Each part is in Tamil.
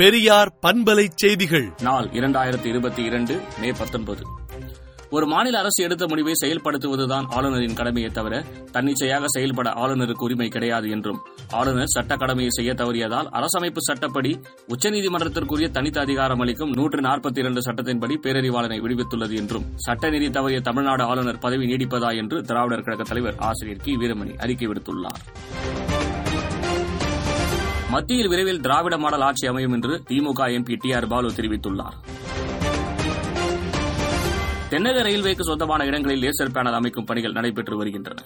பெரியார் பண்பலை செய்திகள். நாள் இரண்டாயிரத்தி இருபத்தி இரண்டு மே பத்தொன்பது. ஒரு மாநில அரசு எடுத்த முடிவை செயல்படுத்துவதுதான் ஆளுநரின் கடமையை தவிர தன்னிச்சையாக செயல்பட ஆளுநருக்கு உரிமை கிடையாது என்றும் ஆளுநர் சட்ட கடமையை செய்ய தவறியதால் அரசமைப்பு சட்டப்படி உச்சநீதிமன்றத்திற்குரிய தனித்த அதிகாரம் அளிக்கும் நூற்று நாற்பத்தி இரண்டு சட்டத்தின்படி பேரறிவாளனை விடுவித்துள்ளது என்றும் சட்டநீதி தவறிய தமிழ்நாடு ஆளுநர் பதவி நீடிப்பதா என்று திராவிடர் கழக தலைவர் ஆசிரியர் கி வீரமணி அறிக்கை விடுத்துள்ளார். மத்தியில் விரைவில் திராவிட மாடல் ஆட்சி அமையும் என்று DMK MP T R Baalu தெரிவித்துள்ளார். தென்னக ரயில்வேக்கு சொந்தமான இடங்களில் லேசர் பேனல் அமைக்கும் பணிகள் நடைபெற்று வருகின்றன.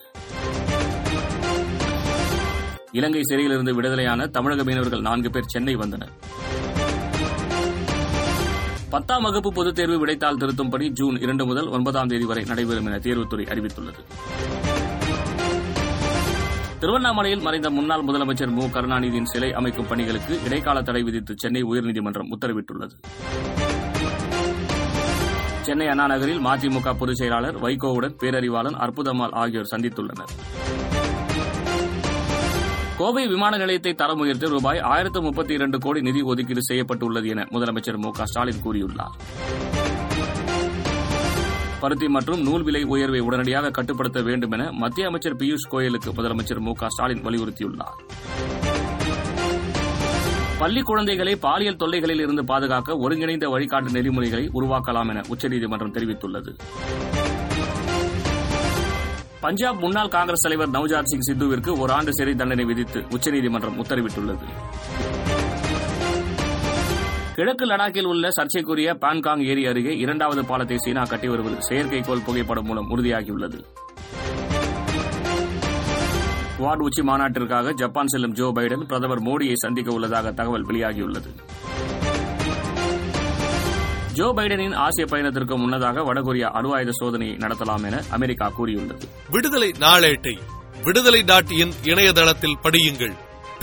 இலங்கை சிறையிலிருந்து விடுதலையான தமிழக மீனவர்கள் நான்கு பேர் சென்னை வந்தனர். பத்தாம் வகுப்பு பொதுத் தேர்வு விடைத்தாள் திருத்தும் பணி ஜூன் இரண்டு முதல் ஒன்பதாம் தேதி வரை நடைபெறும் என தேர்வுத்துறை அறிவித்துள்ளது. திருவண்ணாமலையில் மறைந்த முன்னாள் முதலமைச்சர் மு. கருணாநிதியின் சிலை அமைக்கும் பணிகளுக்கு இடைக்கால தடை விதித்து சென்னை உயர்நீதிமன்றம் உத்தரவிட்டுள்ளது. சென்னை அண்ணா நகரில் மதிமுக பொதுச் செயலாளர் வைகோவுடன் பேரறிவாளன் அற்புதம்மாள் ஆகியோர் சந்தித்துள்ளனர். கோவை விமான நிலையத்தை தரம் உயர்த்த ரூபாய் ஆயிரத்து முப்பத்தி இரண்டு கோடி நிதி ஒதுக்கீடு செய்யப்பட்டுள்ளது என முதலமைச்சர் மு. க. ஸ்டாலின் கூறியுள்ளார். பருத்தி மற்றும் நூல் விலை உயர்வை உடனடியாக கட்டுப்படுத்த வேண்டும் என மத்திய அமைச்சர் பியூஷ் கோயலுக்கு முதலமைச்சர் மு க ஸ்டாலின் வலியுறுத்தியுள்ளார். பள்ளி குழந்தைகளை பாலியல் தொல்லைகளில் இருந்து பாதுகாக்க ஒருங்கிணைந்த வழிகாட்டு நெறிமுறைகளை உருவாக்கலாம் என உச்சநீதிமன்றம் தெரிவித்துள்ளது. பஞ்சாப் முன்னாள் காங்கிரஸ் தலைவர் நவ்ஜாத் சிங் சித்துவிற்கு ஒரு ஆண்டு சிறை தண்டனை விதித்து உச்சநீதிமன்றம் உத்தரவிட்டுள்ளது. கிழக்கு லடாக்கில் உள்ள சர்ச்சைக்குரிய பான்காங் ஏரி அருகே இரண்டாவது பாலத்தை சீனா கட்டி வருவது செயற்கைக்கோள் புகைப்படம் மூலம் உறுதியாகியுள்ளது. குவாட் உச்சி மாநாட்டிற்காக ஜப்பான் செல்லும் ஜோ பைடன் பிரதமர் மோடியை சந்திக்க உள்ளதாக தகவல் வெளியாகியுள்ளது. ஜோ பைடனின் ஆசிய பயணத்திற்கு முன்னதாக வடகொரியா அணு ஆயுத சோதனையை நடத்தலாம் என அமெரிக்கா கூறியுள்ளது. விடுதலை நாளேட்டை விடுதலை டாட் இணையதளத்தில் படியுங்கள்.